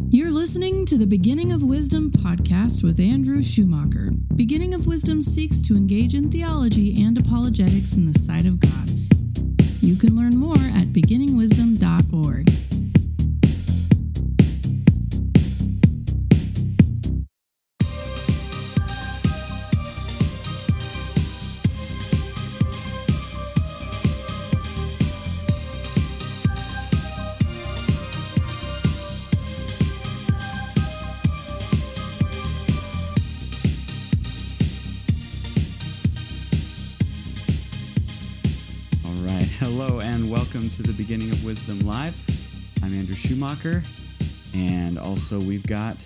You're listening to the Beginning of Wisdom podcast with Andrew Schumacher. Beginning of Wisdom seeks to engage in theology and apologetics in the sight of God. You can learn more at beginningwisdom.org. Wisdom Live. I'm Andrew Schumacher, and also we've got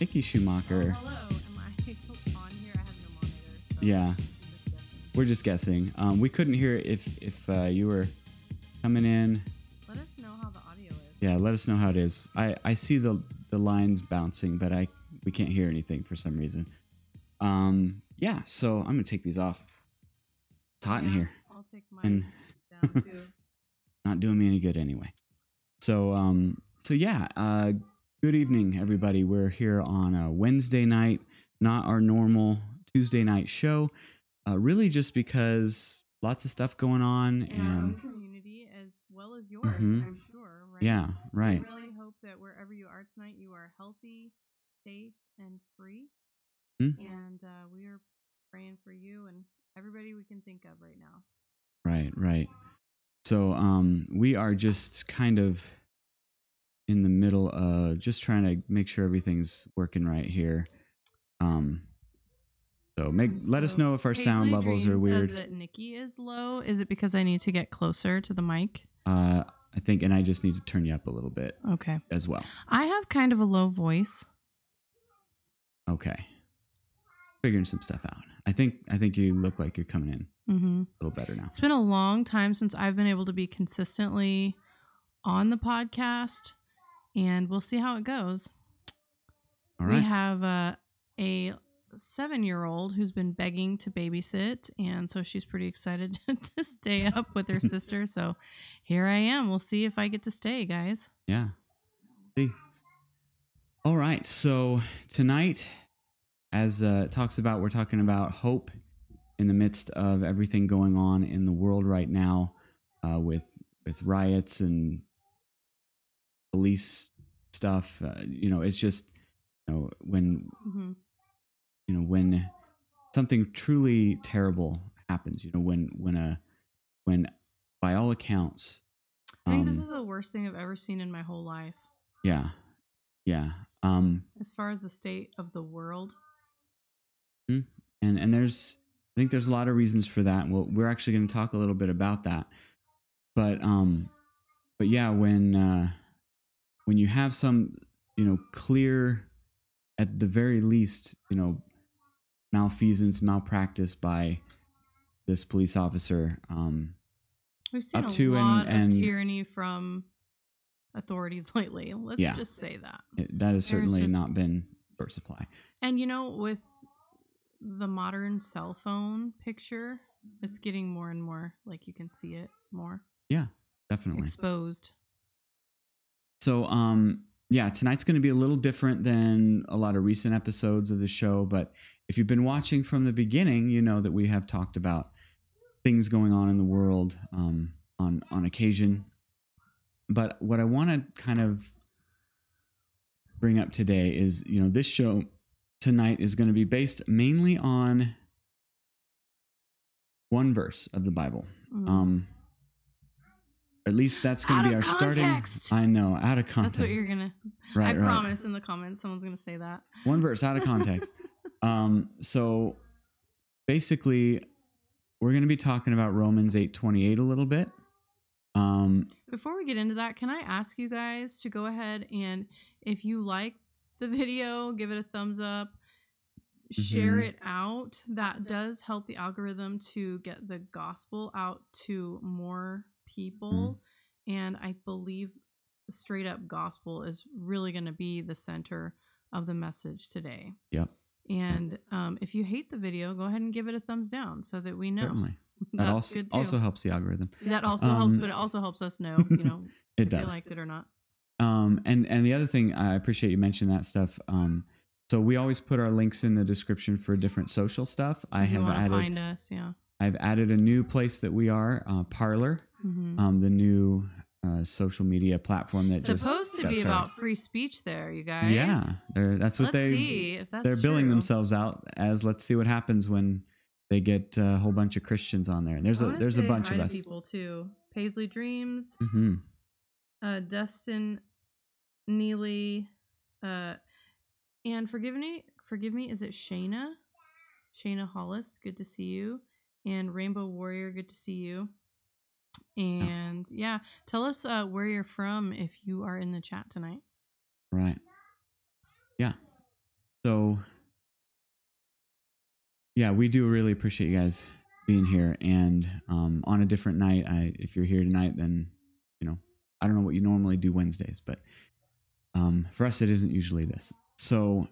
Nikki Schumacher. Hello, am I on here? I have no monitor. So Yeah. Just. We're just guessing. Um, we couldn't hear if if uh, you were coming in. Let us know how the audio is. Yeah, let us know how it is. I I see the the lines bouncing, but I we can't hear anything for some reason. Um, yeah. So I'm gonna take these off. It's hot in here. I'll take mine And- down too. Not doing me any good anyway. So um so yeah, uh good evening everybody. We're here on a Wednesday night, not our normal Tuesday night show. Uh really just because lots of stuff going on In and community as well as yours, Mhm. I'm sure. Right? yeah, right. I really hope that wherever you are tonight, you are healthy, safe, and free. Hmm. And uh, we are praying for you and everybody we can think of right now. Right, right. So um we are just kind of in the middle of just trying to make sure everything's working right here. Um so make let us know if our sound Paisley levels are weird. Says that Nikki is low. Is it because I need to get closer to the mic? Uh, I think, and I just need to turn you up a little bit Okay. as well. I have kind of a low voice. Okay, figuring some stuff out. I think, I think you look like you're coming in Mm-hmm. a little better now. It's been a long time since I've been able to be consistently on the podcast, and we'll see how it goes. All We have uh, a seven year old who's been begging to babysit, and so she's pretty excited to stay up with her sister. So here I am. We'll see if I get to stay, guys. yeah. See. All right. So tonight, as uh, it talks about, we're talking about hope in the midst of everything going on in the world right now, uh, with with riots and police stuff. Uh, you know, it's just you know when hmm you know when something truly terrible happens you know when when a when by all accounts I think this um, is the worst thing I've ever seen in my whole life. yeah yeah um As far as the state of the world, and and there's i think there's a lot of reasons for that well we're actually going to talk a little bit about that but um but yeah when uh when you have some you know clear at the very least you know malfeasance malpractice by this police officer um we've seen Up a to and- lot and- of tyranny from authorities lately. Let's Yeah. just say that. it, that has There's certainly just- not been short supply And you know, with the modern cell phone picture, it's getting more and more like you can see it more yeah definitely exposed. So, um, yeah, tonight's going to be a little different than a lot of recent episodes of the show. But if you've been watching from the beginning, you know that we have talked about things going on in the world um, on on occasion. But what I want to kind of bring up today is, you know, this show tonight is going to be based mainly on one verse of the Bible. Mm. Um, at least that's going to be our context. starting. I know, out of context. That's what you're gonna. right, I right. promise in the comments someone's gonna say that. One verse out of context. um, so basically, we're going to be talking about Romans eight twenty eight a little bit. Um, Before we get into that, can I ask you guys to go ahead and if you like the video, give it a thumbs up, share Mhm. it out. That does help the algorithm to get the gospel out to more people. And I believe the straight up gospel is really going to be the center of the message today. Yep. And um, if you hate the video, go ahead and give it a thumbs down so that we know. certainly, that also also helps the algorithm. that also helps, um, but it also helps us know, you know, It does. liked it or not. Um, and and the other thing, I appreciate you mentioning that stuff. Um, so we always put our links in the description for different social stuff. I you have added. find us, yeah. I've added a new place that we are, uh, Parler, Mhm. um, the new uh, social media platform that just Supposed to be started. about free speech there, you guys. Yeah, that's what Let's they see if that's they're billing themselves out as. Let's see what happens when they get a whole bunch of Christians on there. And there's I a there's a bunch of us. people too. Paisley Dreams, hmm uh, Dustin Neely, uh, and forgive me, forgive me, is it Shayna? Shayna Hollis, good to see you. And Rainbow Warrior, good to see you. And yeah, tell us uh, where you're from if you are in the chat tonight. Right. Yeah. So, yeah, we do really appreciate you guys being here. And um, on a different night, I if you're here tonight, then you know I don't know what you normally do Wednesdays, but um, for us, it isn't usually this. So,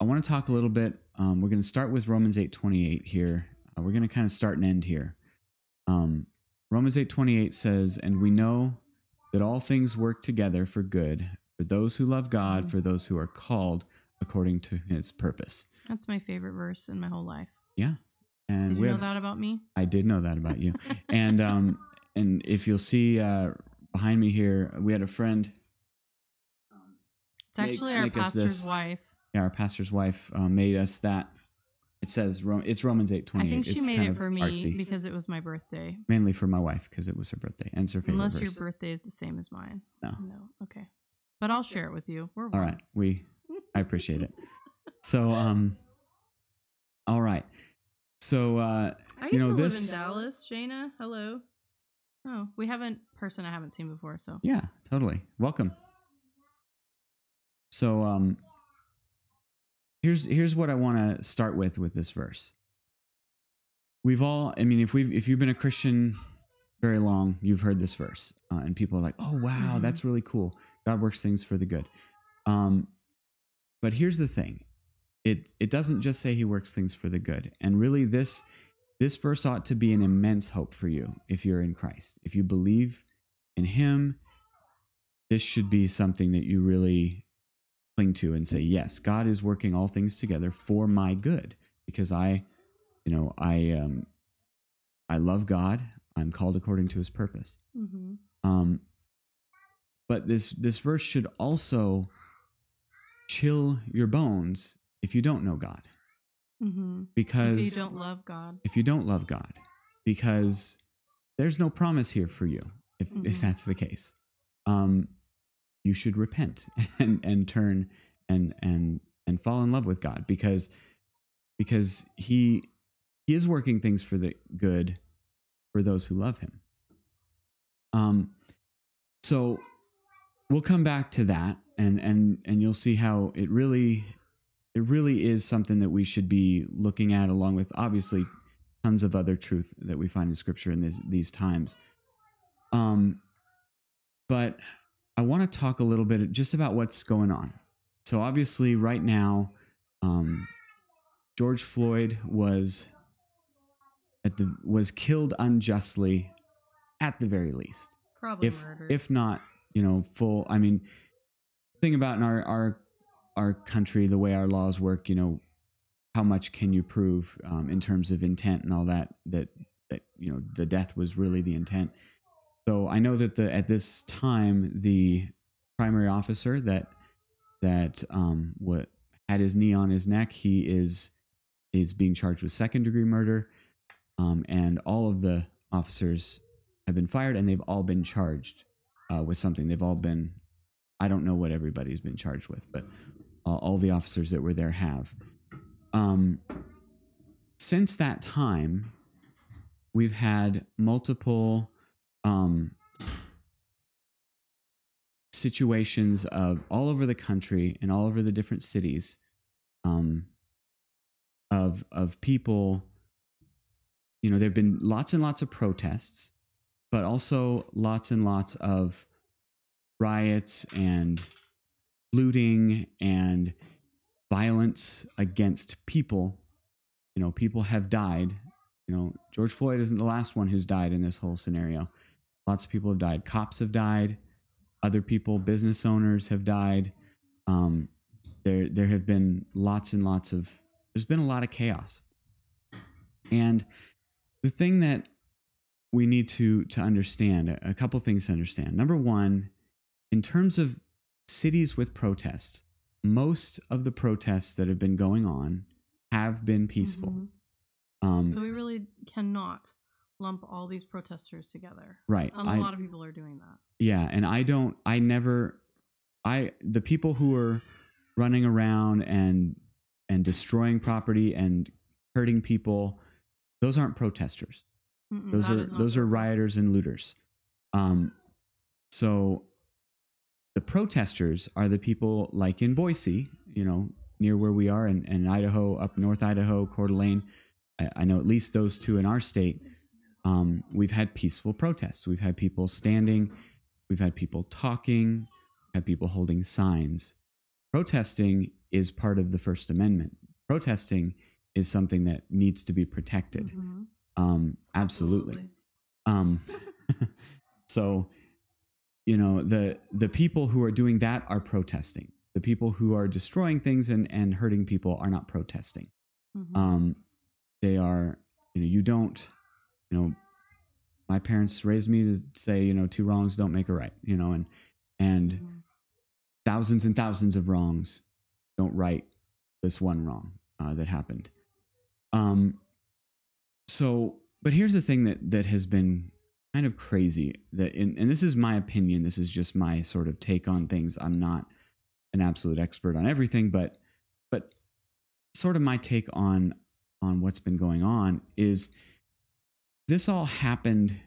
I want to talk a little bit. Um, we're going to start with Romans eight twenty eight here. Uh, we're going to kind of start and end here. Um, Romans eight twenty eight says, "And we know that all things work together for good for those who love God, Mhm. for those who are called according to His purpose." That's my favorite verse in my whole life. Yeah, and we you know have. that about me? I did know that about you, and um, and if you'll see uh, behind me here, we had a friend. It's Make- actually our pastor's wife. Yeah, our pastor's wife uh, made us that. It says it's Romans eight I think she it's made it for me artsy. because it was my birthday. mainly for my wife because it was her birthday and her favorite Unless verse. your birthday is the same as mine. No. No. Okay. But I'll share it with you. We're All right, we I appreciate it. So um, all right, so uh, I used you know to this. live in Dallas. Shayna, hello. Oh, we haven't person I haven't seen before. So Yeah, totally. Welcome. So um here's here's what I want to start with with this verse. We've all I mean if we if you've been a Christian very long, you've heard this verse. Uh, and people are like, "Oh wow, Mhm. that's really cool. God works things for the good." Um but here's the thing. It it doesn't just say he works things for the good. And really this this verse ought to be an immense hope for you if you're in Christ. If you believe in him, this should be something that you really cling to and say, yes, God is working all things together for my good because I, you know, I, um, I love God. I'm called according to his purpose. hmm Um, but this, this verse should also chill your bones if you don't know God hmm because if you don't love God, if you don't love God, because there's no promise here for you if if Mhm. that's the case. Um, you should repent and and turn and and and fall in love with God because because he he is working things for the good for those who love him. Um, so we'll come back to that and and and you'll see how it really it really is something that we should be looking at along with obviously tons of other truth that we find in scripture in these these times um but i want to talk a little bit just about what's going on. So obviously right now um george floyd was at the was killed unjustly at the very least. Probably if murder. if not you know full i mean thing about in our our our country the way our laws work you know how much can you prove um, in terms of intent and all that that that you know the death was really the intent so i know that the at this time the primary officer that that um what had his knee on his neck he is is being charged with second degree murder. Um, and all of the officers have been fired and they've all been charged uh, with something. They've all been i don't know what everybody's been charged with but uh, all the officers that were there have. Um, since that time we've had multiple um, situations of all over the country and all over the different cities um, of of people you know there've been lots and lots of protests but also lots and lots of riots and looting and violence against people. You know people have died. You know george floyd isn't the last one who's died in this whole scenario lots of people have died cops have died other people, business owners have died. Um, there there have been lots and lots of there's been a lot of chaos. And the thing that we need to to understand a couple things to understand. Number one, in terms of cities with protests, most of the protests that have been going on have been peaceful. Mhm. Um, So we really cannot lump all these protesters together. right. Um, a I- lot of people are doing that. Yeah, and I don't I never I the people who are running around and and destroying property and hurting people, those aren't protesters. Mm-mm, Those are those are rioters and looters. Um so the protesters are the people like in Boise, you know, near where we are in, in Idaho, up North Idaho, Coeur d'Alene. I, I know at least those two in our state. Um, we've had peaceful protests. We've had people standing. We've had people talking. Had people holding signs. Protesting is part of the First Amendment. Protesting is something that needs to be protected. Mhm. Um, absolutely. Um, so, you know, the the people who are doing that are protesting. The people who are destroying things and, and hurting people are not protesting. Mhm. Um, they are, you know, you don't, you know, my parents raised me to say, you know, two wrongs don't make a right, you know, and and Mhm. thousands and thousands of wrongs don't right this one wrong uh, that happened. Um, so, but here's the thing that that has been kind of crazy that, in, and this is my opinion. This is just my sort of take on things. I'm not an absolute expert on everything, but but sort of my take on on what's been going on is this all happened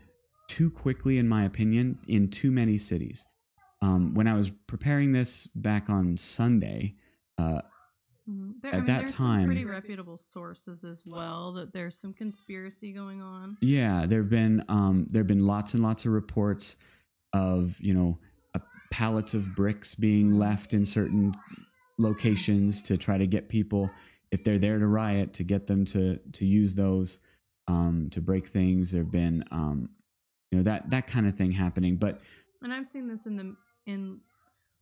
too quickly, in my opinion, in too many cities. Um, when I was preparing this back on Sunday, uh, Mhm. There, at I mean, that there's time- some pretty reputable sources as well that there's some conspiracy going on. Yeah, there've been um, there've been lots and lots of reports of you know uh, pallets of bricks being left in certain locations to try to get people if they're there to riot to get them to to use those um, to break things. There've been um, you know that that kind of thing happening, but And I've seen this in the in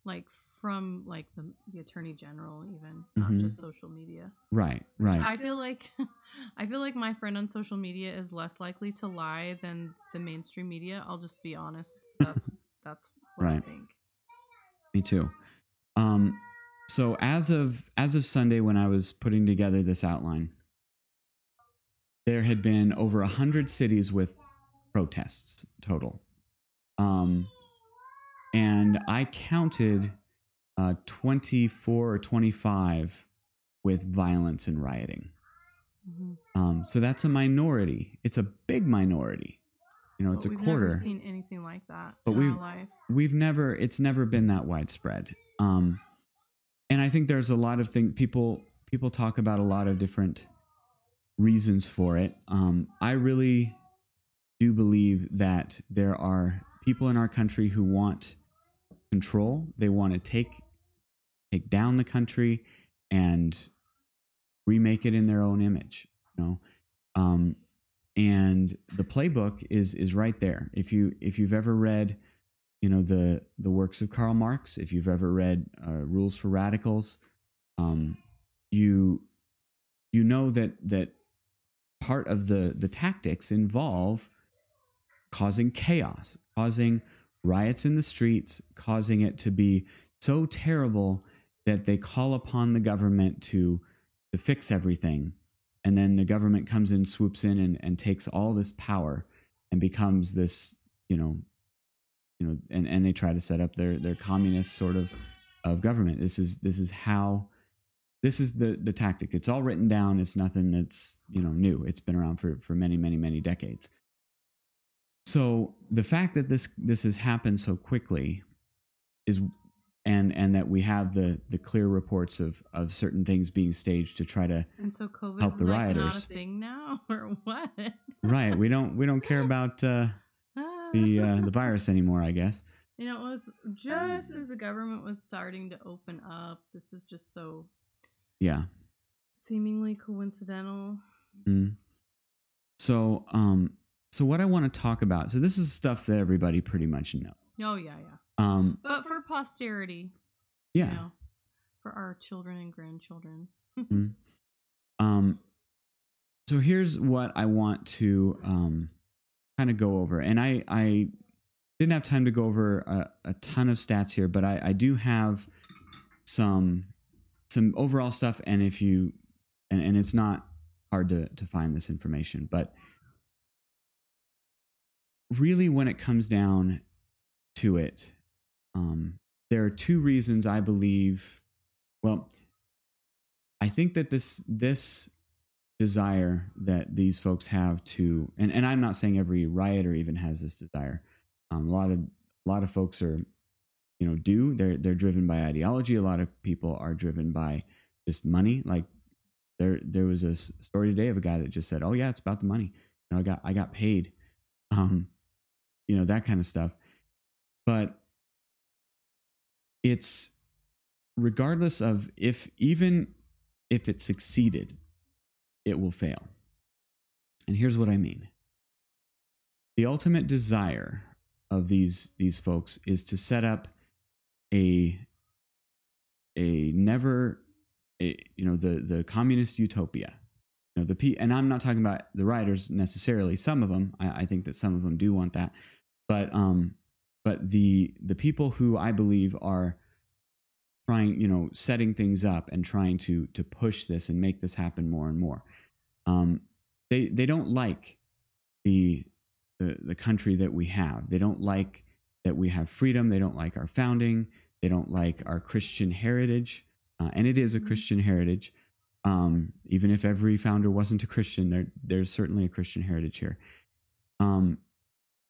like from like the the attorney general even, not Mhm. just social media. right, right, I feel like I feel like my friend on social media is less likely to lie than the mainstream media. I'll just be honest. That's that's what I Right. think. Me too. Um, so as of as of Sunday, when I was putting together this outline, there had been over a hundred cities with protests total, um, and I counted uh, twenty four or twenty five with violence and rioting. Mhm. Um, so that's a minority. It's a big minority. You know, it's But a we've quarter Never seen anything like that But in we've- our life. we've never it's never been that widespread um and i think there's a lot of things people people talk about a lot of different reasons for it. Um i really do believe that there are people in our country who want control. They want to take take down the country and remake it in their own image you know? Um and the playbook is is right there. If you if you've ever read you know the the works of Karl Marx. If you've ever read uh, Rules for Radicals, um, you you know that that part of the the tactics involve causing chaos, causing riots in the streets, causing it to be so terrible that they call upon the government to to fix everything, and then the government comes in, swoops in, and, and takes all this power and becomes this you know you know, and, and they try to set up their their communist sort of of government. This is this is how this is the the tactic. It's all written down. It's nothing that's you know new. It's been around for for many many many decades. So the fact that this this has happened so quickly is and and that we have the the clear reports of of certain things being staged to try to And so COVID help is the like not rioters. a thing now, or what? right we don't we don't care about uh, the uh, the virus anymore I guess you know, it was just as the government was starting to open up. This is just so yeah seemingly coincidental. Mm. So, um, so what I want to talk about. So this is stuff that everybody pretty much know. Oh yeah, yeah. Um, But for posterity, yeah. you know, for our children and grandchildren. Mhm. Um, so here's what I want to um, kind of go over, and I I didn't have time to go over a, a ton of stats here, but I, I do have some some overall stuff, and if you and, and it's not hard to to find this information, but really when it comes down to it, um, there are two reasons I believe. Well, I think that this this desire that these folks have to, and, and I'm not saying every rioter even has this desire. Um, a lot of a lot of folks are, you know, do they're they're driven by ideology. A lot of people are driven by just money. Like there there was a story today of a guy that just said, "Oh yeah, it's about the money. You know, I got I got paid." Um, you know that kind of stuff. But it's regardless of if even if it succeeded, it will fail. And here's what I mean. The ultimate desire of these these folks is to set up a a never a, you know the the communist utopia. You know the P and I'm not talking about the writers necessarily. Some of them, I, I think that some of them do want that, but um, but the the people who I believe are trying, you know, setting things up and trying to to push this and make this happen more and more. Um, they they don't like the, the the country that we have. They don't like that we have freedom. They don't like our founding. They don't like our Christian heritage, uh, and it is a Mhm. Christian heritage. Um, even if every founder wasn't a Christian, there there's certainly a Christian heritage here. Um,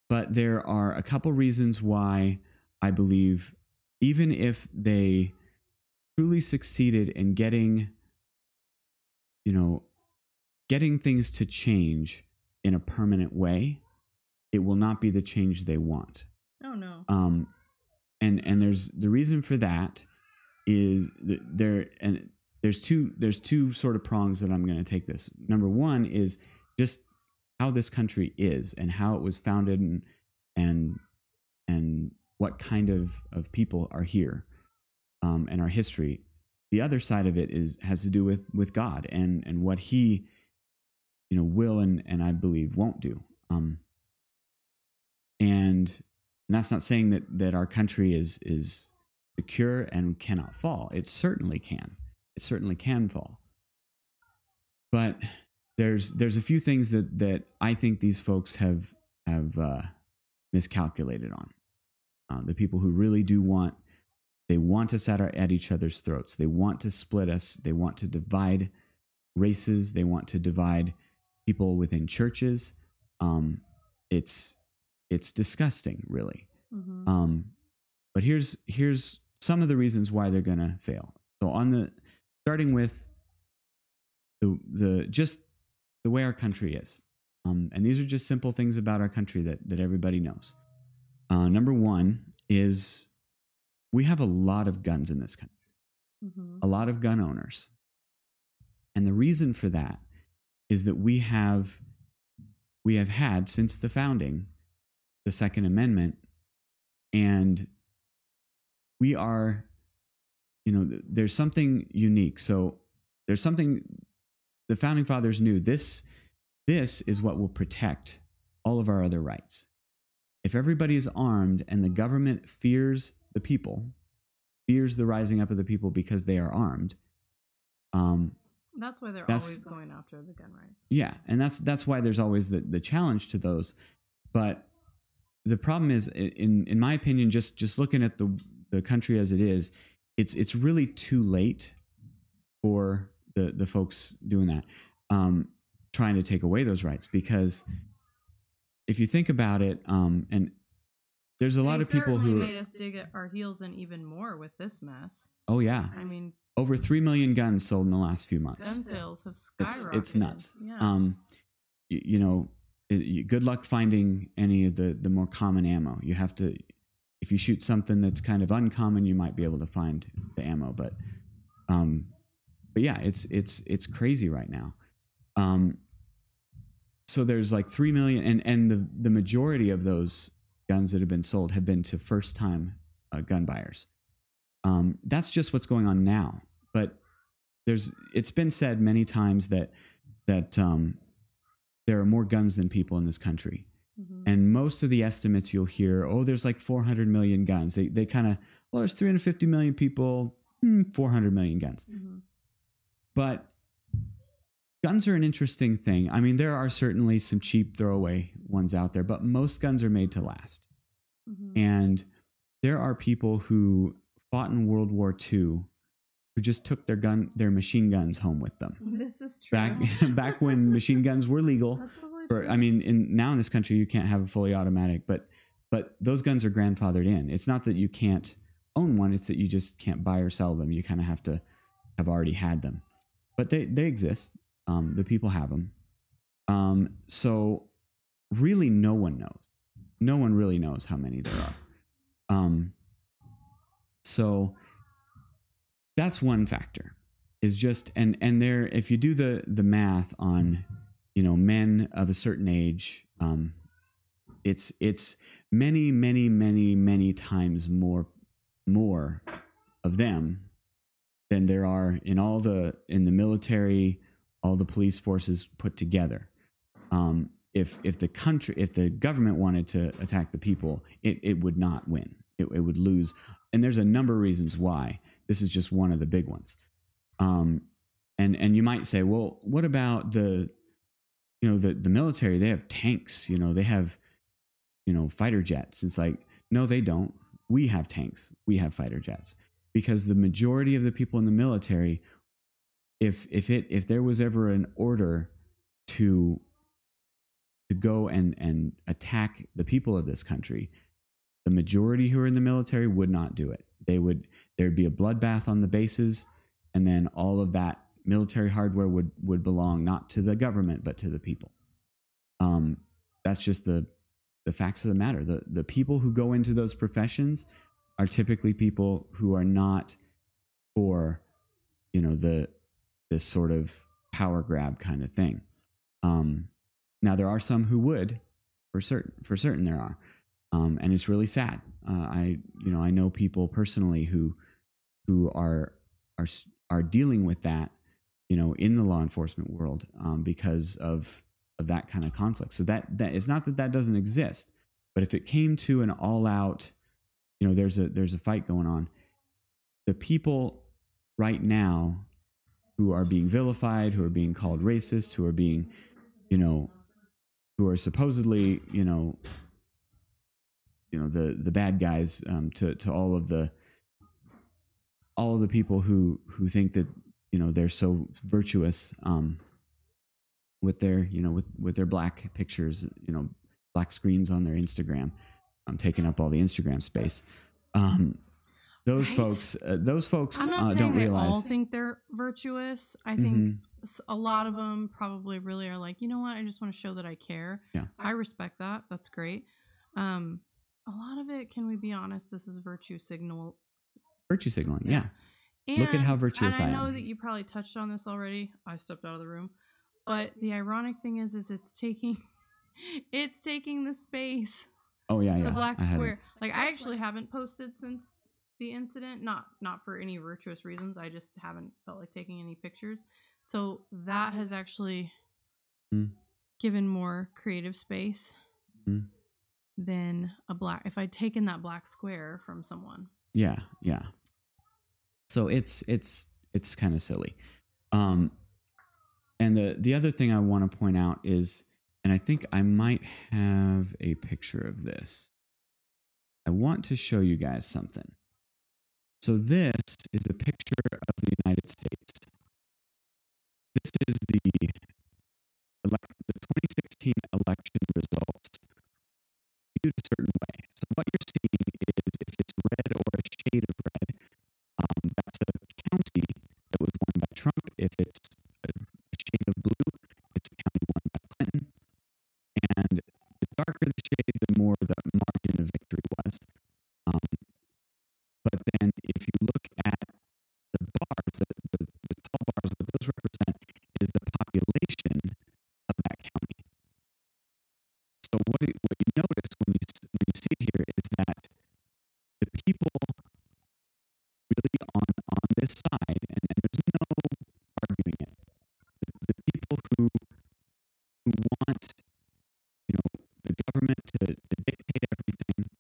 but there are a couple reasons why I believe, even if they truly succeeded in getting, you know, getting things to change in a permanent way, it will not be the change they want. Oh no. Um, and and there's the reason for that is th- there and there's two there's two sort of prongs that I'm going to take this. Number one is just how this country is and how it was founded and and and what kind of of people are here um, and our history. The other side of it is has to do with with God and and what He you know will and and I believe won't do. Um, and that's not saying that that our country is is secure and cannot fall. It certainly can. It certainly can fall. But there's there's a few things that that I think these folks have have uh, miscalculated on. Uh, the people who really do want they want us at our at each other's throats. They want to split us. They want to divide races. They want to divide people within churches. Um, it's it's disgusting, really. Mhm. Um, but here's here's some of the reasons why they're gonna fail. So on the starting with the the just the way our country is, um, and these are just simple things about our country that that everybody knows. Uh, number one is we have a lot of guns in this country, Mhm. a lot of gun owners, and the reason for that is that we have we have had since the founding the Second Amendment, and we are, you know, there's something unique. So there's something the founding fathers knew. This this is what will protect all of our other rights. If everybody is armed and the government fears the people, fears the rising up of the people because they are armed, um, That's why they're That's- always going after the gun rights. yeah, and that's that's why there's always the the challenge to those. But the problem is, in in my opinion, just just looking at the the country as it is, it's it's really too late for the the folks doing that, um, trying to take away those rights. Because if you think about it, um, and there's a lot of people who, made us dig at our heels in even more with this mess. oh yeah, I mean, over three million guns sold in the last few months. gun sales have it's skyrocketed. it's nuts. Yeah. Um, you, you know, good luck finding any of the the more common ammo. You have to, if you shoot something that's kind of uncommon, you might be able to find the ammo. But, um, but yeah, it's it's it's crazy right now. Um, so there's like three million, and and the the majority of those guns that have been sold have been to first time uh, gun buyers. Um, that's just what's going on now. But there's it's been said many times that that um, there are more guns than people in this country. Mhm. And most of the estimates you'll hear, oh, there's like 400 million guns. They they kind of well, there's 350 million people, hmm, 400 million guns. Mhm. But guns are an interesting thing. I mean, there are certainly some cheap throwaway ones out there, but most guns are made to last. Mhm. And there are people who fought in World War II who just took their gun, their machine guns home with them. This is true. Back back when machine guns were legal. That's For. I mean, in now in this country, you can't have a fully automatic, but but those guns are grandfathered in. It's not that you can't own one; it's that you just can't buy or sell them. You kind of have to have already had them, but they they exist. Um, the people have them. Um, so really, no one knows. No one really knows how many there are. Um, so that's one factor is just and and there if you do the the math on you know men of a certain age um it's it's many many many many times more more of them than there are in all the in the military all the police forces put together. Um if if the country if the government wanted to attack the people it, it would not win. It, it would lose. And there's a number of reasons why this is just one of the big ones. Um and and you might say well what about the you know the the military? They have tanks you know they have you know fighter jets. It's like no they don't. We have tanks. We have fighter jets. Because the majority of the people in the military if if it if there was ever an order to to go and and attack the people of this country the majority who are in the military would not do it they would there'd be a bloodbath on the bases and then all of that military hardware would would belong not to the government but to the people. Um that's just the the facts of the matter. The the people who go into those professions are typically people who are not for you know the this sort of power grab kind of thing. Um now there are some who would for certain for certain there are um and it's really sad. Uh, i you know i know people personally who who are are are dealing with that you know in the law enforcement world um, because of of that kind of conflict. So that that it's not that that doesn't exist but if it came to an all out you know there's a there's a fight going on the people right now who are being vilified who are being called racist who are being you know who are supposedly you know you know the the bad guys um, to to all of the all of the people who who think that you know they're so virtuous um, with their you know with with their black pictures you know black screens on their Instagram um, taking up all the Instagram space. Um, those Right. folks, uh, those folks I'm not uh, saying don't they all think they're virtuous. I think Mhm. s- a lot of them probably really are like, you know what? I just want to show that I care. Yeah. I respect that. That's great. Um, a lot of it, can we be honest? This is virtue signal. virtue signaling. Yeah. Yeah, Look at how virtuous and I I know am. that you probably touched on this already. I stepped out of the room, but the ironic thing is, is it's taking, it's taking the space oh yeah, yeah. the black I square. Like I actually haven't posted since the incident, not not for any virtuous reasons. I just haven't felt like taking any pictures. So that has actually Mm. given more creative space Mm. Than a black. If I'd taken that black square from someone, Yeah, yeah. So it's it's it's kind of silly. Um and the the other thing I want to point out is and I think I might have a picture of this. I want to show you guys something. So this is a picture of the United States. This is the elec- the 2016 election results viewed a certain way. So what you're seeing is if it's red or a shade of red, um, that's a county that was won by Trump. If it's a, a shade of blue, it's a county won by Clinton. And the darker the shade, the more the margin of victory was. Um, but then if you look at the bars, the, the, the tall bars, what those represent is the population of that county. So what, what you notice when you, when you see here is that the people on on this side, and, and there's no arguing it. The, the people who who want you know the government to, to dictate everything,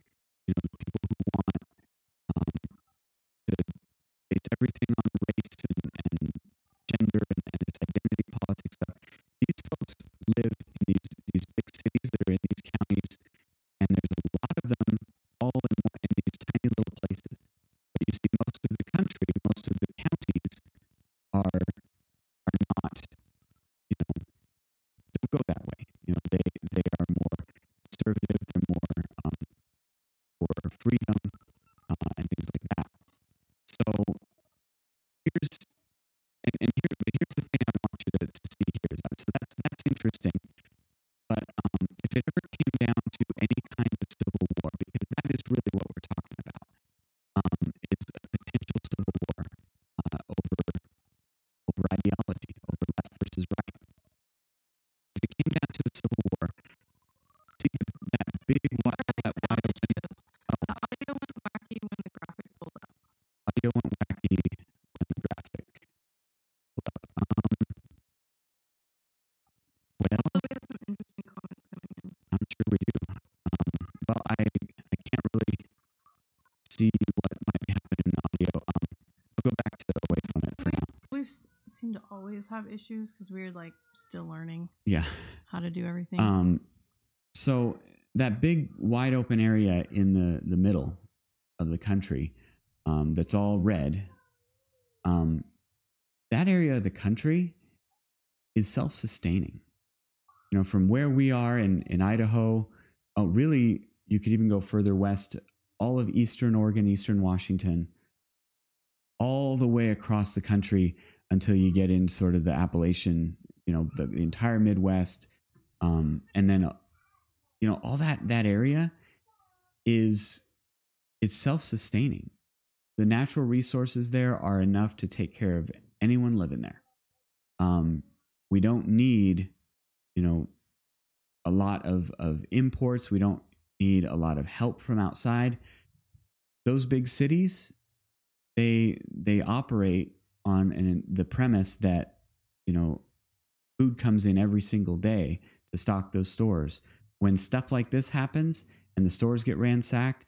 you know the people who want um, to base everything on race and, You know, they they are more conservative. They're more um, for freedom uh, and things like that. So here's and, and here, here's the thing I want you to, to see here. So that's that's interesting. But um, if it ever came down to any kind of civil war, because that is really what we're talking about, um, it's a potential civil war uh, over over ideology, over left versus right. If it came down civil war, see that big s- seemed to always have issues because we're like still learning Yeah. how to do everything. Um, so that big wide open area in the the middle of the country, um, that's all red. Um, that area of the country is self sustaining. You know, from where we are in in Idaho, oh, really, you could even go further west, all of eastern Oregon, eastern Washington, all the way across the country until you get in sort of the Appalachian, you know, the, the entire Midwest, um, and then, uh, you know, all that that area is it's self sustaining. The natural resources there are enough to take care of anyone living there. Um, we don't need, you know, a lot of of imports. We don't need a lot of help from outside. Those big cities, they they operate on an, the premise that you know food comes in every single day to stock those stores. When stuff like this happens and the stores get ransacked,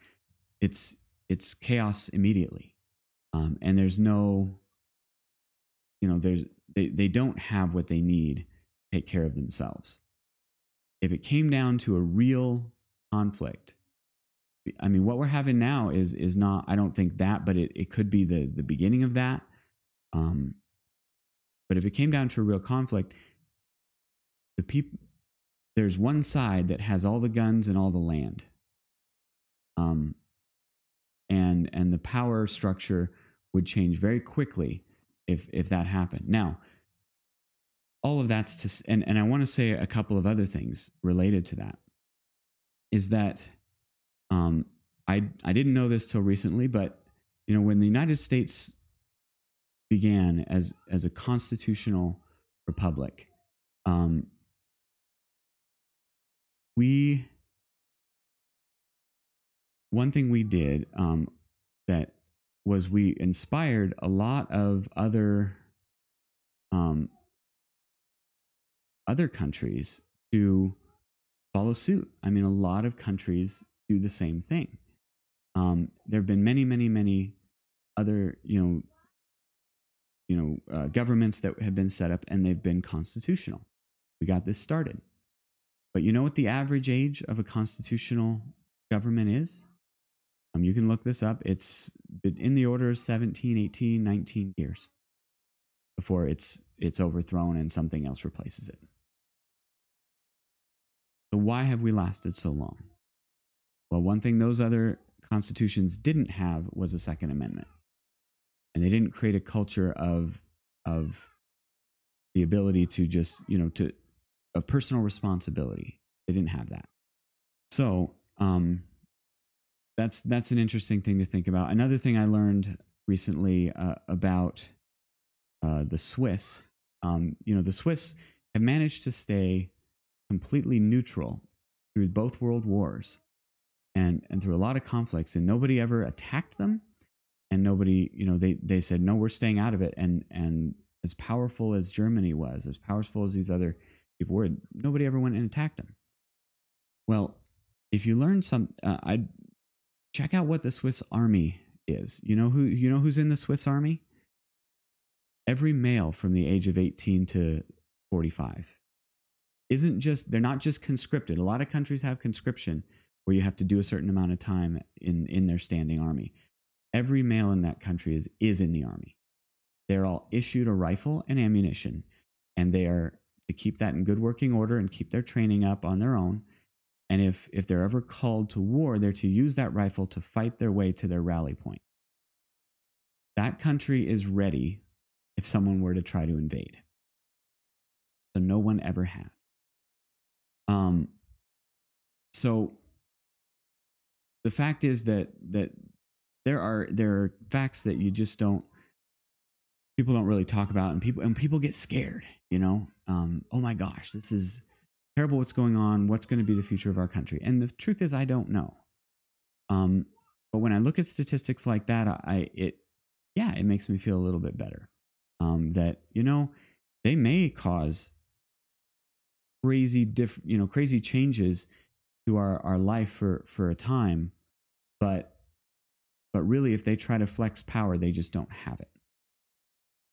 it's it's chaos immediately, um, and there's no, you know, there's they they don't have what they need to take care of themselves. If it came down to a real conflict, I mean, what we're having now is is not. I don't think that, but it, it could be the the beginning of that. Um, but if it came down to a real conflict, the people there's one side that has all the guns and all the land. Um, and and the power structure would change very quickly if if that happened. Now, all of that's to and and I want to say a couple of other things related to that. Is that um, I I didn't know this till recently, but you know when the United States began as as a constitutional republic, um, we one thing we did um, that was we inspired a lot of other um, other countries to follow suit. I mean, a lot of countries do the same thing. Um, there have been many, many, many other, you know, you know, uh, governments that have been set up and they've been constitutional. We got this started. But you know what the average age of a constitutional government is? Um, you can look this up. It's in the order of 17, 18, 19 years before it's it's overthrown and something else replaces it. So why have we lasted so long? Well, one thing those other constitutions didn't have was a second amendment. And they didn't create a culture of of the ability to just, you know, to of personal responsibility. They didn't have that. So, um that's that's an interesting thing to think about. Another thing I learned recently uh, about uh, the Swiss, um, you know, the Swiss have managed to stay completely neutral through both world wars and and through a lot of conflicts, and nobody ever attacked them, and nobody, you know, they they said no, we're staying out of it. And and as powerful as Germany was, as powerful as these other people were, nobody ever went and attacked them. Well, if you learn some, uh, I check out what the Swiss Army is. You know who you know who's in the Swiss Army? Every male from the age of 18 to 45 isn't just they're not just conscripted. A lot of countries have conscription where you have to do a certain amount of time in in their standing army. Every male in that country is is in the army. They're all issued a rifle and ammunition and they are to keep that in good working order and keep their training up on their own. And if if they're ever called to war, they're to use that rifle to fight their way to their rally point. That country is ready if someone were to try to invade. So no one ever has. Um, so the fact is that that there are there are facts that you just don't people don't really talk about and people and people get scared you know? Um, oh my gosh this is terrible what's going on what's going to be the future of our country? And the truth is i don't know. Um, but when i look at statistics like that i it yeah it makes me feel a little bit better. Um, that you know they may cause crazy different you know crazy changes to our our life for for a time but but really if they try to flex power they just don't have it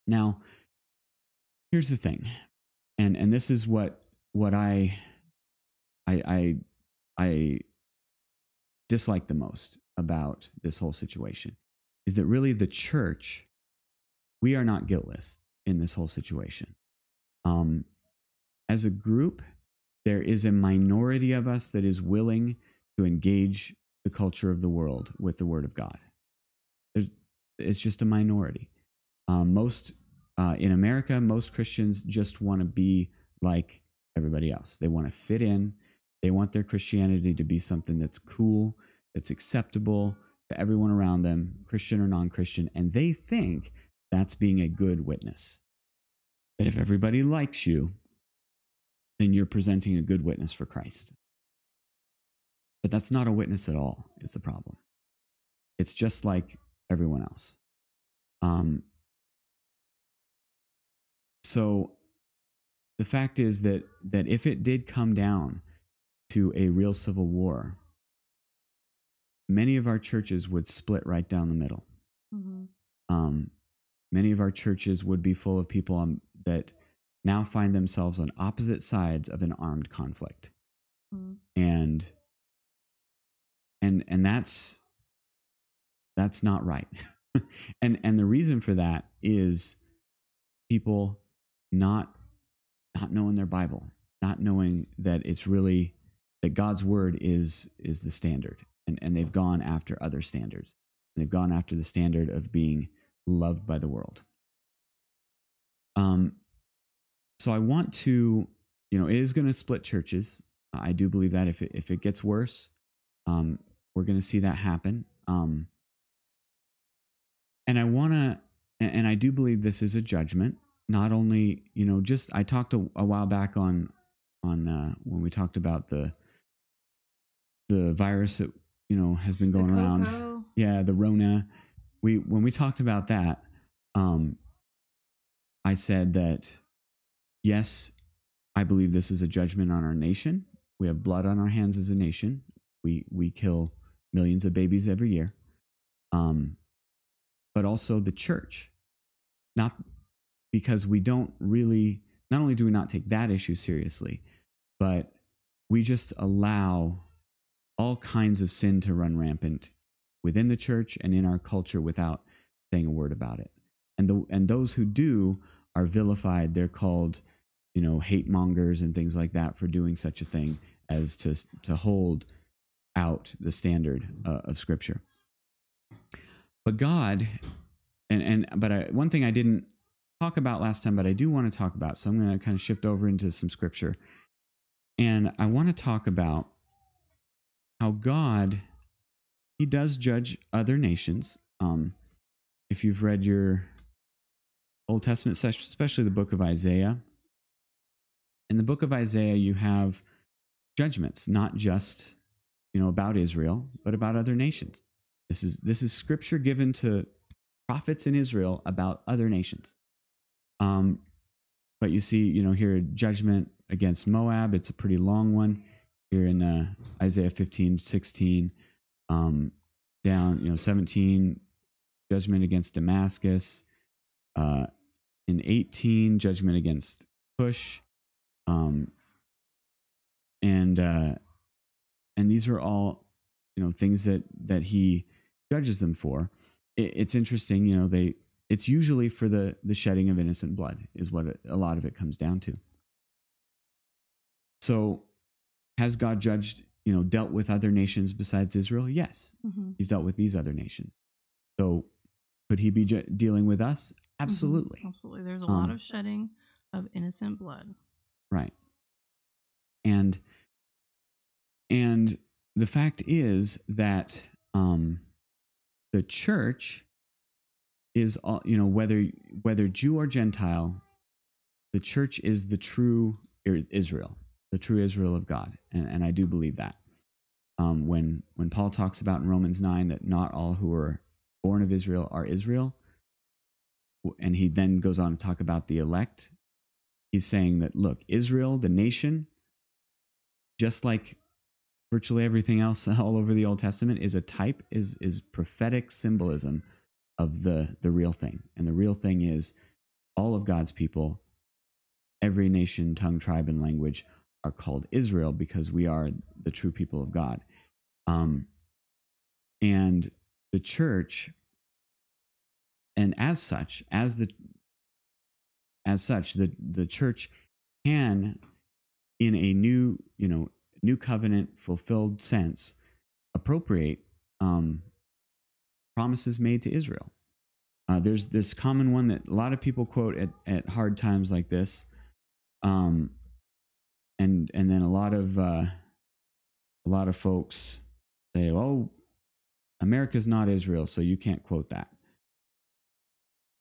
now here's the thing and and this is what what i i i i dislike the most about this whole situation is that really the church we are not guiltless in this whole situation um as a group, there is a minority of us that is willing to engage the culture of the world with the Word of God. It's just a minority. Um, most uh, in America, most Christians just want to be like everybody else. They want to fit in. They want their Christianity to be something that's cool, that's acceptable to everyone around them, Christian or non Christian. And they think that's being a good witness. That if everybody likes you, then you're presenting a good witness for Christ. But that's not a witness at all, is the problem. It's just like everyone else. Um, so the fact is that that if it did come down to a real civil war, many of our churches would split right down the middle. Mm-hmm. Um, many of our churches would be full of people um, that now find themselves on opposite sides of an armed conflict. Mm. And and and that's that's not right. and and the reason for that is people not not knowing their Bible, not knowing that it's really that God's word is is the standard. And and they've gone after other standards. And they've gone after the standard of being loved by the world. Um, so I want to, you know, it is going to split churches. I do believe that if it, if it gets worse, um, we're going to see that happen. Um, and I want to, and I do believe this is a judgment. Not only, you know, just I talked a, a while back on on uh, when we talked about the the virus that you know has been going around. Yeah, the Rona. We when we talked about that, um, I said that yes, I believe this is a judgment on our nation. We have blood on our hands as a nation. We we kill millions of babies every year. Um, but also the church. Not because we don't really not only do we not take that issue seriously, but we just allow all kinds of sin to run rampant within the church and in our culture without saying a word about it. And the and those who do are vilified. They're called, you know, hate mongers and things like that for doing such a thing as to to hold out the standard uh, of Scripture. But God, and and but I, one thing I didn't talk about last time, but I do want to talk about. So I'm going to kind of shift over into some Scripture, and I want to talk about how God He does judge other nations. Um, if you've read your Old Testament, especially the book of Isaiah. In the book of Isaiah, you have judgments, not just you know about Israel, but about other nations. This is this is scripture given to prophets in Israel about other nations. Um, but you see, you know, here judgment against Moab. It's a pretty long one here in uh, Isaiah 15, 16, um, down, you know, 17, judgment against Damascus. Uh, in 18, judgment against Cush. Um, and uh, and these are all, you know, things that that he judges them for. It, it's interesting, you know, they it's usually for the the shedding of innocent blood is what it, a lot of it comes down to. So, has God judged, you know, dealt with other nations besides Israel? Yes, Mm-hmm. He's dealt with these other nations. So, could He be ju- dealing with us? Absolutely. Absolutely. There's a lot Um, of shedding of innocent blood. Right. And and the fact is that um the church is all you know whether whether Jew or Gentile the church is the true Israel the true Israel of God and and I do believe that. Um when when Paul talks about in Romans 9 that not all who are born of Israel are Israel and he then goes on to talk about the elect he's saying that look israel the nation just like virtually everything else all over the old testament is a type is is prophetic symbolism of the the real thing. And the real thing is all of god's people every nation tongue tribe and language are called israel because we are the true people of god. Um and the church and as such as the as such the the church can in a new you know new covenant fulfilled sense appropriate um promises made to israel. Uh, there's this common one that a lot of people quote at, at hard times like this um and and then a lot of uh a lot of folks say oh america's not israel so you can't quote that.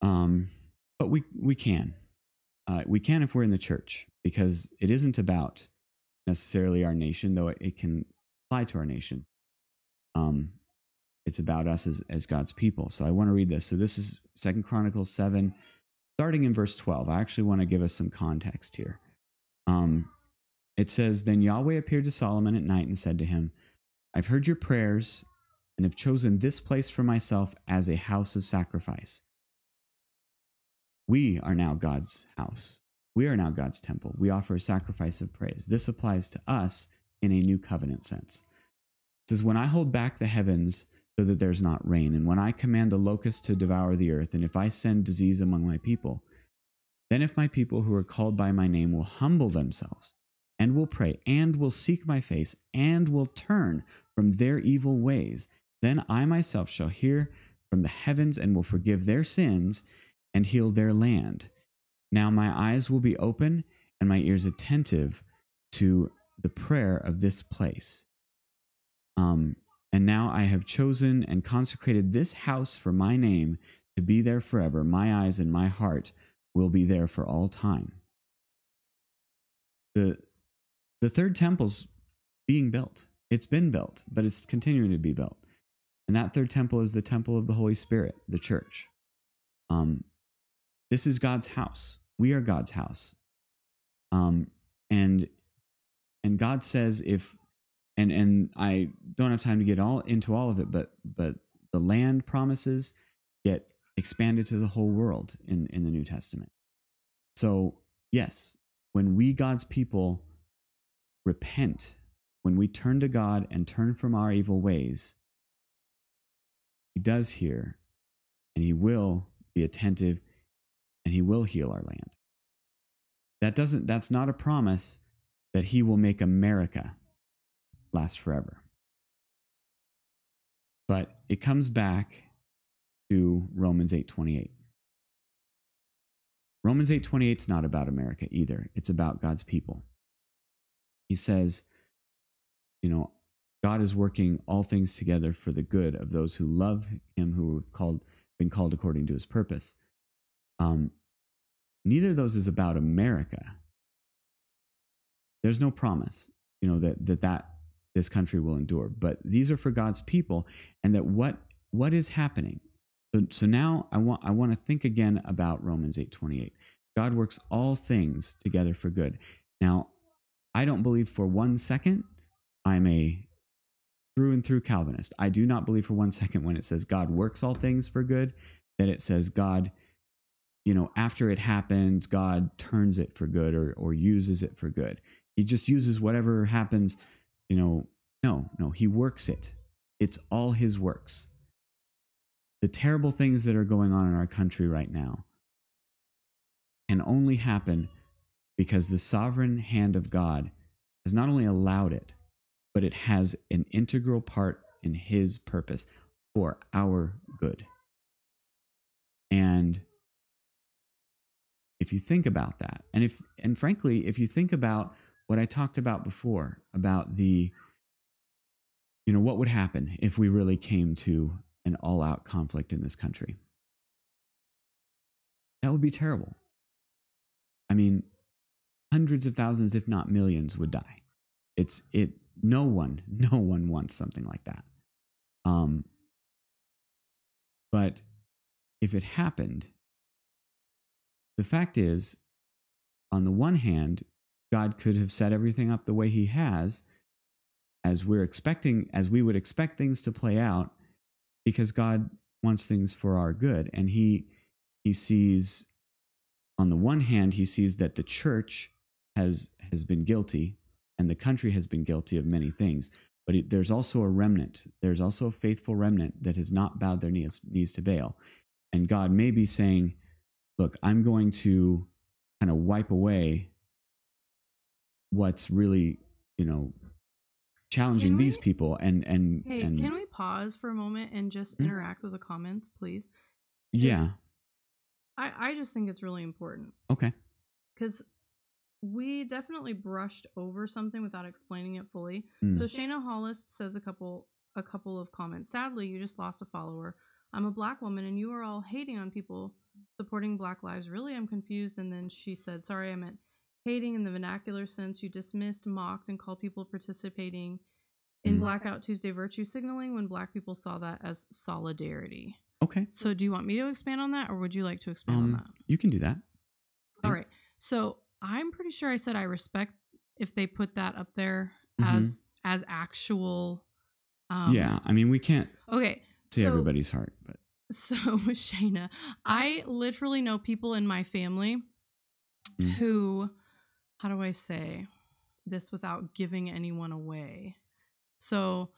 Um but we we can. Uh, we can if we're in the church because it isn't about necessarily our nation, though it, can apply to our nation. Um, it's about us as, as God's people. So I want to read this. So this is Second Chronicles seven, starting in verse twelve. I actually want to give us some context here. Um, it says, "Then Yahweh appeared to Solomon at night and said to him, I've heard your prayers and have chosen this place for myself as a house of sacrifice." We are now God's house. We are now God's temple. We offer a sacrifice of praise. This applies to us in a new covenant sense. It says, When I hold back the heavens so that there's not rain, and when I command the locusts to devour the earth, and if I send disease among my people, then if my people who are called by my name will humble themselves and will pray and will seek my face and will turn from their evil ways, then I myself shall hear from the heavens and will forgive their sins and heal their land. Now my eyes will be open and my ears attentive to the prayer of this place. Um, and now I have chosen and consecrated this house for my name to be there forever. My eyes and my heart will be there for all time. The, the third temple's being built. It's been built, but it's continuing to be built. And that third temple is the temple of the Holy Spirit, the church. Um, this is God's house. We are God's house. Um, and and God says if and and I don't have time to get all into all of it, but but the land promises get expanded to the whole world in in the New Testament. So yes, when we God's people repent, when we turn to God and turn from our evil ways, He does hear, and He will be attentive and he will heal our land. That doesn't that's not a promise that he will make America last forever. But it comes back to Romans 8:28. Romans 8:28 is not about America either. It's about God's people. He says, you know, God is working all things together for the good of those who love him who have called been called according to his purpose. Um, neither of those is about America. There's no promise, you know, that that that this country will endure. But these are for God's people, and that what what is happening So, so now I want I want to think again about Romans 8:28. God works all things together for good. Now, I don't believe for one second I'm a through and through Calvinist. I do not believe for one second when it says God works all things for good that it says God you know after it happens God turns it for good or or uses it for good. He just uses whatever happens, you know, no, no, he works it. It's all his works the terrible things that are going on in our country right now can only happen because the sovereign hand of God has not only allowed it, but it has an integral part in his purpose for our good. And if you think about that, and if and frankly, if you think about what I talked about before about the you know what would happen if we really came to an all out conflict in this country. That would be terrible. I mean, hundreds of thousands, if not millions, would die. It's it. No one, no one wants something like that. Um, but if it happened, the fact is, on the one hand, God could have set everything up the way He has, as we're expecting, as we would expect things to play out, because God wants things for our good. And he he sees on the one hand he sees that the church has has been guilty and the country has been guilty of many things. But it, there's also a remnant. There's also a faithful remnant that has not bowed their knees, knees to Baal. And God may be saying look I'm going to kind of wipe away what's really you know challenging Can these people and and Hey, and can we pause for a moment and just Hmm? interact with the comments, please? yeah I, I just think it's really important okay because we definitely brushed over something without explaining it fully. Mm. So Shayna Hollis says a couple a couple of comments. Sadly, you just lost a follower. I'm a black woman and you are all hating on people supporting black lives. Really, I'm confused. And then she said, Sorry, I meant hating in the vernacular sense. You dismissed, mocked, and called people participating in Mm. Blackout Tuesday virtue signaling when black people saw that as solidarity. okay So do you want me to expand on that or would you like to expand on um that? you can do that All right. So I'm pretty sure I said I respect if they put that up there Mhm. as as actual. Um, yeah i mean we can't Okay. see so, everybody's heart but So Shayna, I literally know people in my family Mm. who, how do I say this without giving anyone away? So,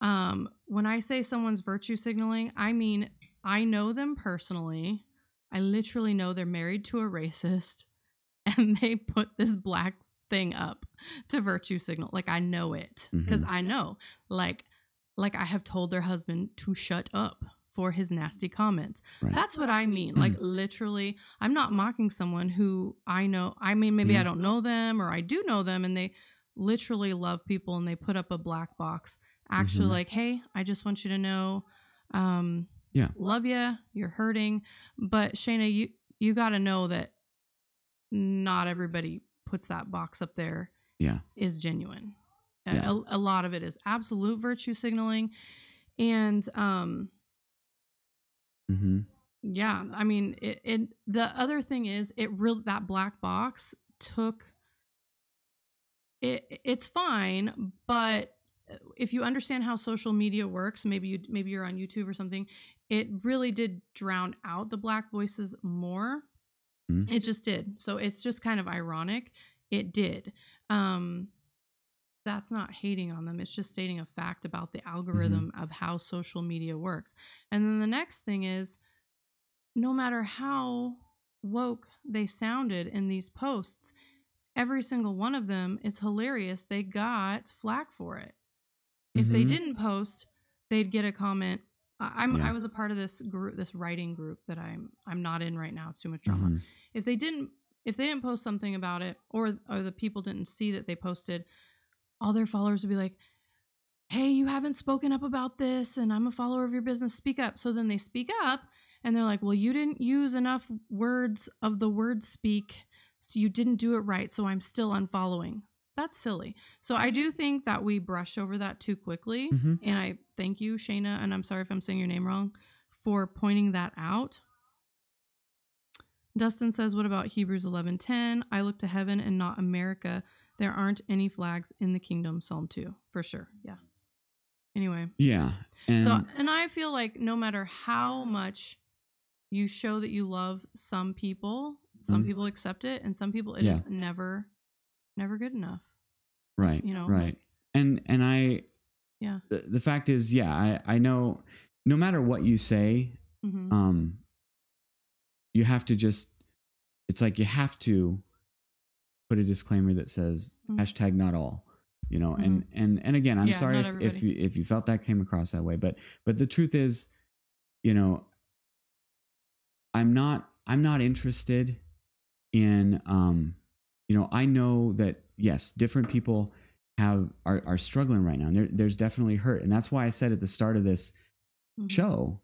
um, when I say someone's virtue signaling, I mean I know them personally. I literally know they're married to a racist, and they put this black thing up to virtue signal. Like I know it because I know, like, like I have told their husband to shut up for his nasty comments. right That's what I mean. Like literally, I'm not mocking someone who I know. I mean, maybe I Mhm. don't know them or I do know them and they literally love people and they put up a black box. Actually, Mhm. like, hey, I just want you to know, um, Yeah. love you. You're hurting, but Shayna, you you got to know that not everybody puts that box up there yeah is genuine. Yeah. A, a lot of it is absolute virtue signaling, and um, mm-hmm. yeah, I mean, it, it. The other thing is, it really that black box took. It it's fine, but if you understand how social media works, maybe you maybe you're on YouTube or something. It really did drown out the black voices more. Mhm. It just did. So it's just kind of ironic. It did. Um, that's not hating on them. It's just stating a fact about the algorithm of how social media works. And then the next thing is no matter how woke they sounded in these posts, every single one of them, it's hilarious. They got flack for it. If they Mhm. didn't post, they'd get a comment. I- I'm Yeah. I was a part of this group, this writing group that I'm I'm not in right now. It's too much drama Mhm. if they didn't if they didn't post something about it or or the people didn't see that they posted all their followers would be like hey you haven't spoken up about this and i'm a follower of your business speak up so then they speak up and they're like well you didn't use enough words of the word speak so you didn't do it right so i'm still unfollowing that's silly so i do think that we brush over that too quickly Mhm. and i thank you shayna and i'm sorry if i'm saying your name wrong for pointing that out. Dustin says, What about Hebrews 11:10? I look to heaven and not America. There aren't any flags in the kingdom. Psalm 2, for sure. Yeah. Anyway. Yeah. And so, and I feel like no matter how much you show that you love some people, some Mhm. people accept it, and some people it is Yeah. never, never good enough. right. you know, Right. And and I Yeah. the, the fact is, yeah, I, I know no matter what you say, hmm um you have to just it's like you have to put a disclaimer that says Mhm. hashtag not all you know and and and again i'm Yeah, sorry if, if you if you felt that came across that way but but the truth is you know i'm not i'm not interested in um you know i know that yes different people have are, are struggling right now there, there's definitely hurt and that's why i said at the start of this Mhm. show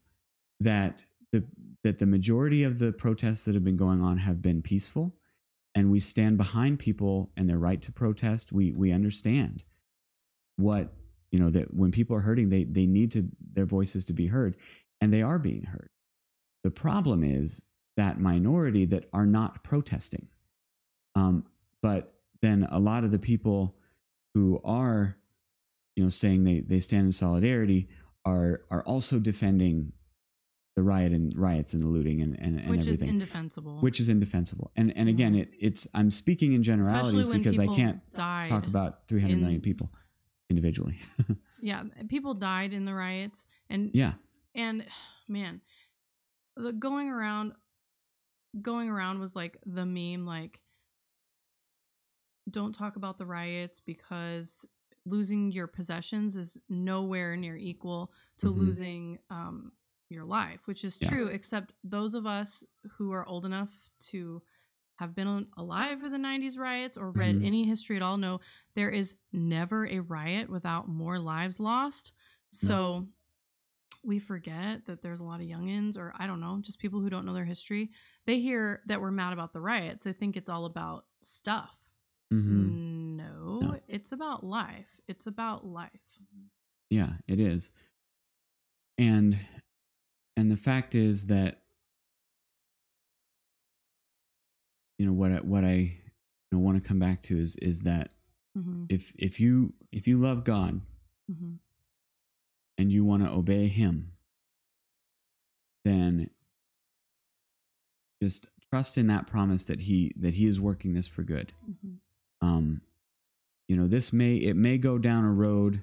that the that the majority of the protests that have been going on have been peaceful and we stand behind people and their right to protest we we understand what you know that when people are hurting they they need to their voices to be heard and they are being heard. The problem is that minority that are not protesting. Um, but then a lot of the people who are you know saying they they stand in solidarity are are also defending the riot and riots and the looting and and, and which is everything. indefensible. which is indefensible. And and again it it's i'm speaking in generalities because i can't talk about 300 million in- people individually. Yeah, people died in the riots, and yeah. and man, the going around, going around was like the meme, like don't talk about the riots because losing your possessions is nowhere near equal to Mhm. losing um, your life, which is Yeah. true. Except those of us who are old enough to have been alive for the 90s riots or read Mhm. any history at all know there is never a riot without more lives lost. So we forget that there's a lot of youngins or I don't know, just people who don't know their history. They hear that we're mad about the riots. They think it's all about stuff. hmm No, No. it's about life. It's about life. yeah it is and and the fact is that you know what I, what i you know, want to come back to is is that hmm if if you if you love god hmm and you want to obey him then just trust in that promise that he that he is working this for good. Hmm um you know this may it may go down a road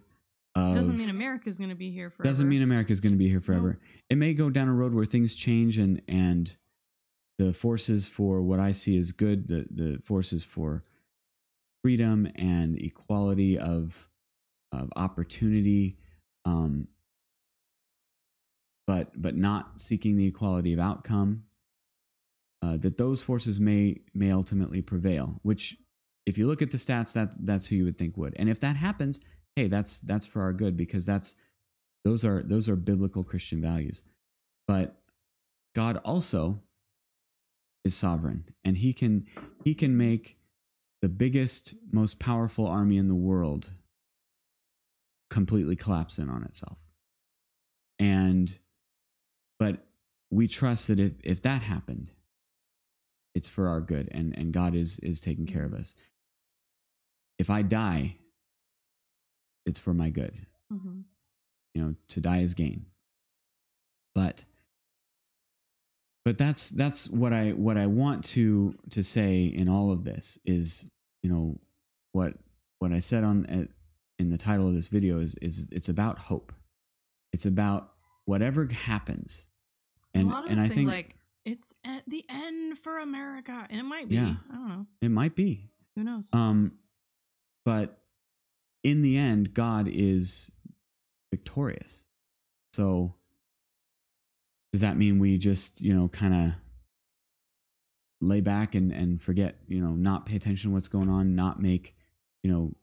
of Doesn't mean America's going to be here forever. doesn't mean America is going to be here forever. It may go down a road where things change and and the forces for what I see as good, the the forces for freedom and equality of of opportunity, um, but but not seeking the equality of outcome. Uh, that those forces may may ultimately prevail. Which, if you look at the stats, that that's who you would think would. And if that happens, hey, that's that's for our good because that's those are those are biblical Christian values. But God also is sovereign and he can he can make the biggest most powerful army in the world completely collapse in on itself. And but we trust that if if that happened it's for our good and and God is is taking care of us. If I die it's for my good hmm you know to die is gain but but that's that's what i what i want to to say in all of this is you know what what i said on uh, in the title of this video is is it's about hope it's about whatever happens and a lot of and us i think, think like it's at the end for America, and it might be. Yeah. I don't know. it might be Who knows? um but in the end god is victorious. So does that mean we just you know kind of lay back and and forget you know not pay attention to what's going on not make you know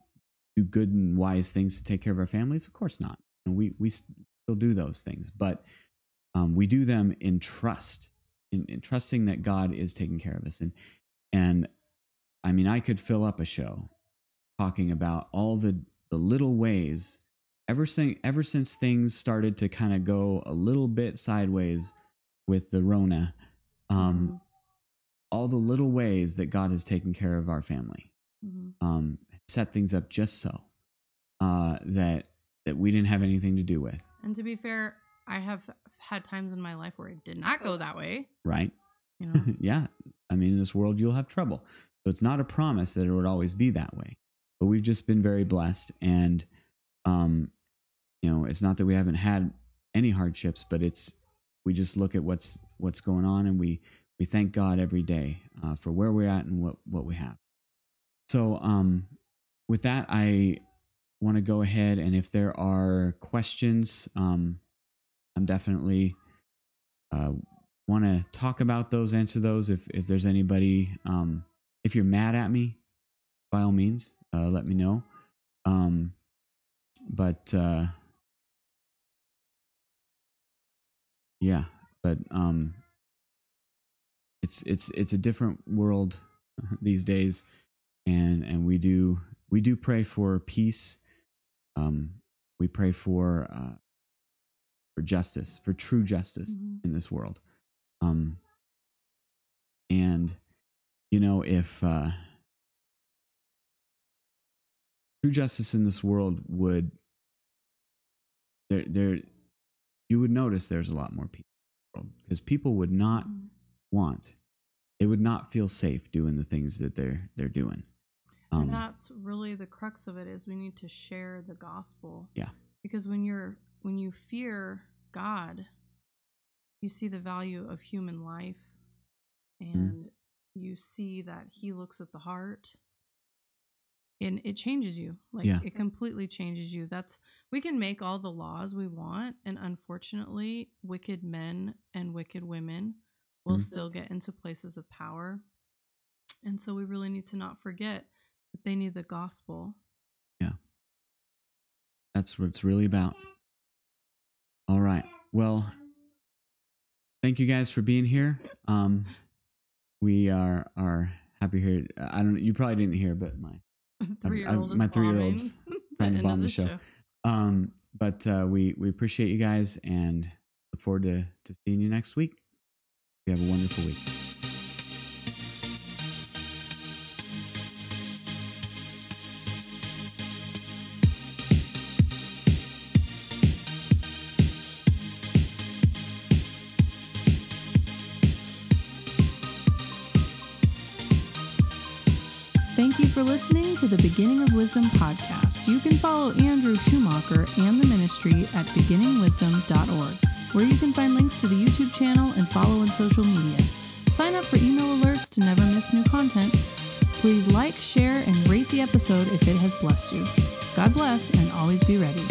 do good and wise things to take care of our families? Of course not. We we still do those things but um, we do them in trust in, in trusting that god is taking care of us. And and i mean i could fill up a show talking about all the the little ways ever since ever since things started to kind of go a little bit sideways with the Rona, um, Mhm. all the little ways that God has taken care of our family, Mhm. um, set things up just so uh, that that we didn't have anything to do with, And to be fair, I have had times in my life where it did not go that way. right? You know, yeah. I mean, in this world, you'll have trouble. So it's not a promise that it would always be that way. But we've just been very blessed. And, um, you know, it's not that we haven't had any hardships, but it's, we just look at what's, what's going on and we, we thank God every day uh, for where we're at and what, what we have. So, um, with that, I want to go ahead and if there are questions, um, I'm definitely, uh, want to talk about those, answer those. If if there's anybody, um, if you're mad at me, by all means, uh, let me know. Um, but uh, yeah, but um, it's it's it's a different world these days, and and we do we do pray for peace. Um, we pray for uh, for justice, for true justice Mhm. in this world. Um, and you know, if uh, true justice in this world would there there you would notice there's a lot more people because people would not Mhm. want they would not feel safe doing the things that they're they're doing. Um, and that's really the crux of it is we need to share the gospel. Yeah. Because when you're when you fear God, you see the value of human life Mm-hmm. and you see that he looks at the heart and it changes you like Yeah. it completely changes you that's we can make all the laws we want and unfortunately wicked men and wicked women will Mhm. still get into places of power and so we really need to not forget that they need the gospel Yeah. That's what it's really about. All right. Well, thank you guys for being here. Um, we are are happy here. I don't. You probably didn't hear, but my three year old my three-year-old's trying to bomb the show. show. um, but uh, we we appreciate you guys and look forward to to seeing you next week. You have a wonderful week. Listening to the Beginning of Wisdom podcast. You can follow Andrew Schumacher and the ministry at beginningwisdom.org, where you can find links to the YouTube channel and follow on social media. Sign up for email alerts to never miss new content. Please like, share, and rate the episode if it has blessed you. God bless and always be ready.